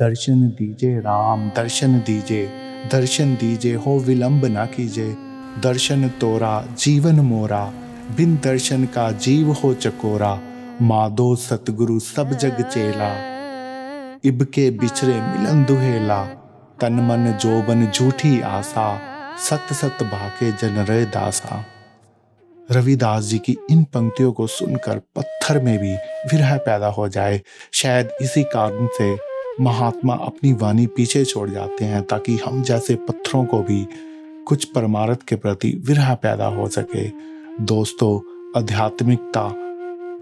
दर्शन दीजे राम, दर्शन दीजे दर्शन दीजे, हो विलंब ना कीजे। दर्शन तोरा, जीवन मोरा, बिन दर्शन का जीव हो चकोरा। माधो सतगुरु सब जग चेला इब के बिछरे मिलन दुहेला। तन मन जोबन झूठी आशा सत सत भाके जन रे दासा। रविदास जी की इन पंक्तियों को सुनकर पत्थर में भी विरह पैदा हो जाए। शायद इसी कारण से महात्मा अपनी वाणी पीछे छोड़ जाते हैं ताकि हम जैसे पत्थरों को भी कुछ परमारथ के प्रति विरह पैदा हो सके। दोस्तों, आध्यात्मिकता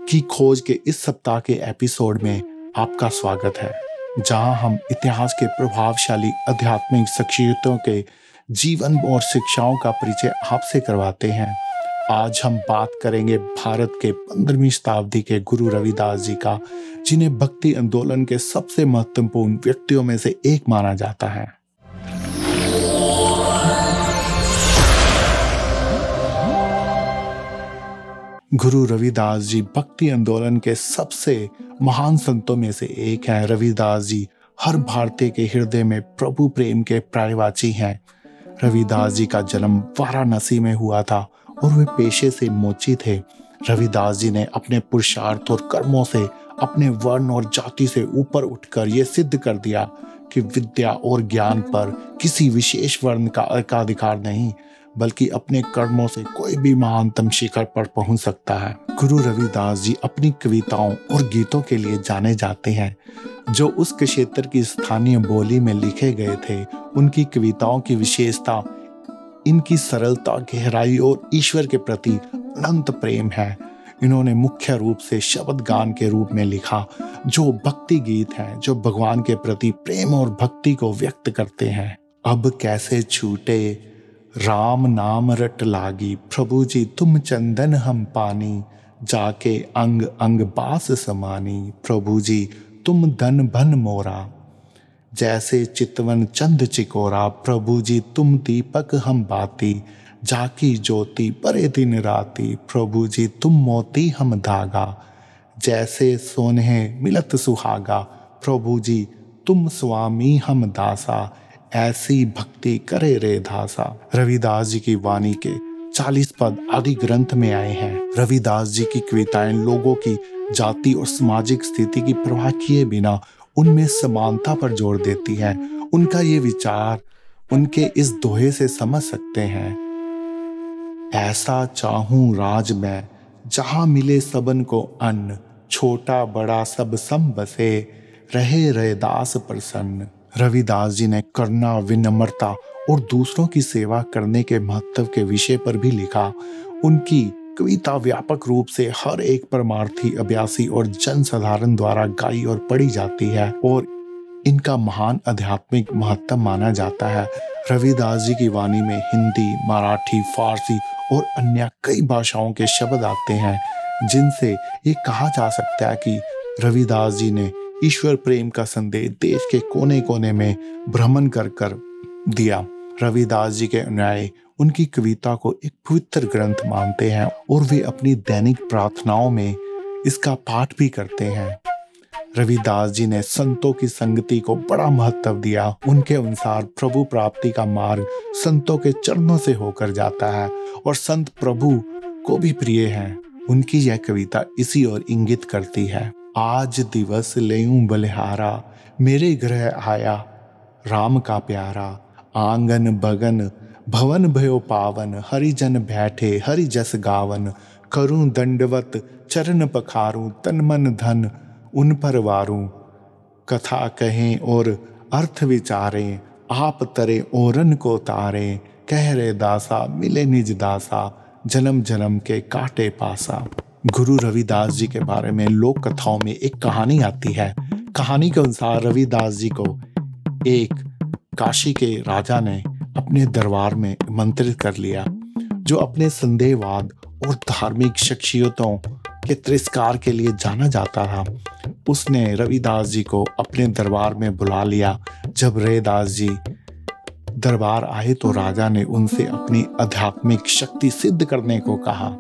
की खोज के इस सप्ताह के एपिसोड में आपका स्वागत है, जहाँ हम इतिहास के प्रभावशाली आध्यात्मिक शख्सियतों के जीवन और शिक्षाओं का परिचय आपसे करवाते हैं। आज हम बात करेंगे भारत के पंद्रहवीं शताब्दी के गुरु रविदास जी का जिन्हें भक्ति आंदोलन के सबसे महत्वपूर्ण व्यक्तियों में से एक माना जाता है। गुरु रविदास जी भक्ति आंदोलन के सबसे महान संतों में से एक हैं। रविदास जी हर भारतीय के हृदय में प्रभु प्रेम के प्रायवाची हैं। रविदास जी का जन्म वाराणसी में हुआ था और वे पेशे से मोची थे। रविदास जी ने अपने पुरुषार्थ और कर्मों से अपने वर्ण और जाति से ऊपर उठकर यह सिद्ध कर दिया कि विद्या और ज्ञान पर किसी विशेष वर्ण का एकाधिकार नहीं, बल्कि अपने कर्मों से कोई भी महानतम शिखर पर पहुँच सकता है। गुरु रविदास जी अपनी कविताओं और गीतों के लिए जाने जाते हैं, जो उस क्षेत्र की स्थानीय बोली में लिखे गए थे। उनकी कविताओं की विशेषता, इनकी सरलता, गहराई और ईश्वर के प्रति अनंत प्रेम है। इन्होंने मुख्य रूप से शब्द गान के रूप में लिखा, जो भक्ति गीत हैं, जो भगवान के प्रति प्रेम और भक्ति को व्यक्त करते हैं। अब कैसे छूटे? राम नाम रट लागी, प्रभु जी, तुम चंदन हम पानी, जाके अंग अंग बास समानी, प्रभु जी, तुम धन भन मोरा। जैसे चितवन चंद चिकोरा, प्रभु जी, तुम दीपक हम बाती जाकी ज्योति, परे दिन राती, प्रभु जी, तुम मोती हम धागा। जैसे सोने मिलत सुहागा, प्रभु जी, तुम स्वामी हम दासा। ऐसी भक्ति करे रे धासा। रविदास जी की वाणी के चालीस पद आदि ग्रंथ में आए हैं। रविदास जी की कविताएँ लोगों की जाति और सामाजिक स्थिति की परवाह किए बिना उनमें समानता पर ज़ोर देती है। उनका ये विचार उनके इस दोहे से समझ सकते हैं। ऐसा चाहूँ राज में, जहाँ मिले सबन को अन्न, छोटा बड़ा सब सम बसे रहे रहे दास प्रसन्न। रविदास जी ने करना विनम्रता और दूसरों की सेवा करने के महत्व के विषय पर भी लिखा। उनकी कविता व्यापक रूप से हर एक परमार्थी, अभ्यासी और जनसाधारण द्वारा गाई और पढ़ी जाती है और इनका महान आध्यात्मिक महत्व माना जाता है। रविदास जी की वाणी में हिंदी, मराठी, फारसी और अन्य कई भाषाओं के शब्द आते हैं, जिनसे ये कहा जा सकता है कि रविदास जी ने ईश्वर प्रेम का संदेश देश के कोने कोने में भ्रमण कर कर दिया। रविदास जी के अनुयायी उनकी कविता को एक पवित्र ग्रंथ मानते हैं और वे अपनी दैनिक प्रार्थनाओं में इसका पाठ भी करते हैं। रविदास जी ने संतों की संगति को बड़ा महत्व दिया। उनके अनुसार प्रभु प्राप्ति का मार्ग संतों के चरणों से होकर जाता है और संत प्रभु को भी प्रिय हैं। उनकी यह कविता इसी ओर इंगित करती है। आज दिवस ले बलिहारा, मेरे ग्रह आया, राम का प्यारा, आँगन बगन, भवन भयो पावन, हरिजन बैठे हरि जस गावन, करूँ दंडवत, चरण पखारूं, तन मन धन उन पर वारूं। कथा कहें और अर्थ विचारें, आप तरे ओरन को तारे। कह रे दासा, मिले निज दासा, जन्म जन्म के काटे पासा। गुरु रविदास जी के बारे में लोक कथाओं में एक कहानी आती है। कहानी के अनुसार रविदास जी को एक काशी के राजा ने अपने दरबार में मंत्रित कर लिया, जो अपने संदेहवाद और धार्मिक शख्सियतों के तिरस्कार के लिए जाना जाता था। उसने रविदास जी को अपने दरबार में बुला लिया। जब रविदास जी दरबार आए तो राजा ने उनसे अपनी आध्यात्मिक शक्ति सिद्ध करने को कहा।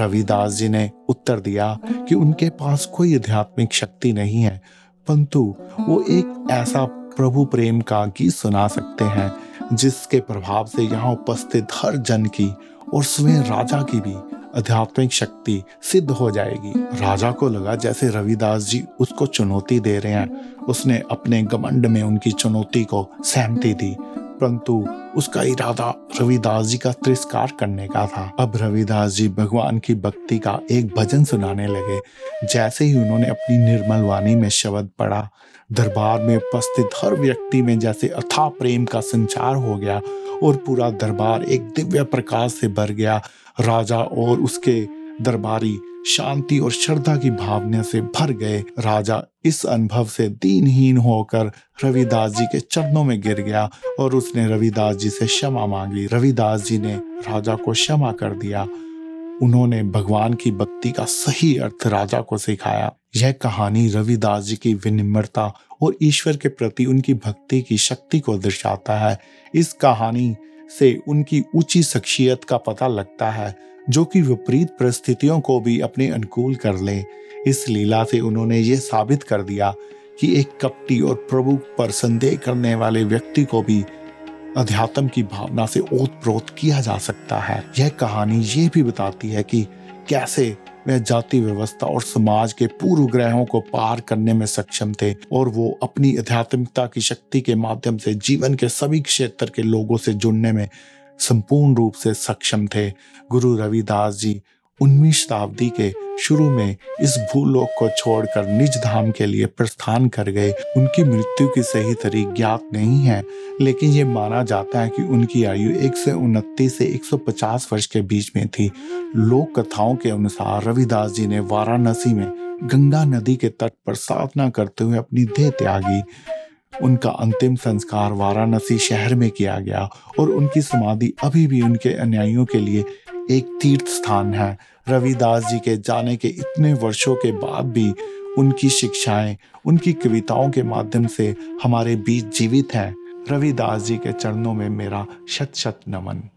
रविदास जी ने उत्तर दिया कि उनके पास कोई आध्यात्मिक शक्ति नहीं है, परंतु वो एक ऐसा प्रभु प्रेम का गीत सुना सकते हैं, जिसके प्रभाव से यहाँ उपस्थित हर जन की और स्वयं राजा की भी आध्यात्मिक शक्ति सिद्ध हो जाएगी। राजा को लगा जैसे रविदास जी उसको चुनौती दे रहे हैं। उसने अपने गमंड में उनकी चुनौती को सहमति दी, परंतु उसका इरादा रविदास जी का तिरस्कार करने का था। अब रविदास जी भगवान की भक्ति का एक भजन सुनाने लगे। जैसे ही उन्होंने अपनी निर्मल वाणी में शब्द पढ़ा, दरबार में उपस्थित हर व्यक्ति में जैसे अथा प्रेम का संचार हो गया और पूरा दरबार एक दिव्य प्रकाश से भर गया। राजा और उसके दरबारी शांति और श्रद्धा की भावना से भर गए। राजा इस अनुभव से दीनहीन होकर रविदास जी के चरणों में गिर गया और उसने रविदास जी से क्षमा मांगी। रविदास जी ने राजा को क्षमा कर दिया। उन्होंने भगवान की भक्ति का सही अर्थ राजा को सिखाया। यह कहानी रविदास जी की विनिम्रता और ईश्वर के प्रति उनकी भक्ति की शक्ति को दर्शाता है। इस कहानी से उनकी ऊँची शख्सियत का पता लगता है, जो कि विपरीत परिस्थितियों को भी अपने अनुकूल कर ले। इस लीला से उन्होंने ये साबित कर दिया कि एक कपटी और प्रभु पर संदेह करने वाले व्यक्ति को भी अध्यात्म की भावना से ओत प्रोत किया जा सकता है। यह कहानी ये भी बताती है कि कैसे वह जाति व्यवस्था और समाज के पूर्व ग्रहों को पार करने में सक्षम थे और वो अपनी आध्यात्मिकता की शक्ति के माध्यम से जीवन के सभी क्षेत्र के लोगों से जुड़ने में संपूर्ण रूप से सक्षम थे। गुरु रविदास जी उन्नीस शताब्दी के शुरू में इस भूलोक को छोड़कर निज धाम के लिए प्रस्थान कर गए। उनकी मृत्यु की सही तारीख ज्ञात नहीं है, लेकिन ये माना जाता है कि उनकी आयु एक से उनतीस से 150 वर्ष के बीच में थी। लोक कथाओं के अनुसार रविदास जी ने वाराणसी में गंगा नदी के तट पर साधना करते हुए अपनी देह त्यागी। उनका अंतिम संस्कार वाराणसी शहर में किया गया और उनकी समाधि अभी भी उनके अनुयायियों के लिए एक तीर्थ स्थान है। रविदास जी के जाने के इतने वर्षों के बाद भी उनकी शिक्षाएँ, उनकी कविताओं के माध्यम से हमारे बीच जीवित हैं। रविदास जी के चरणों में मेरा शत शत नमन।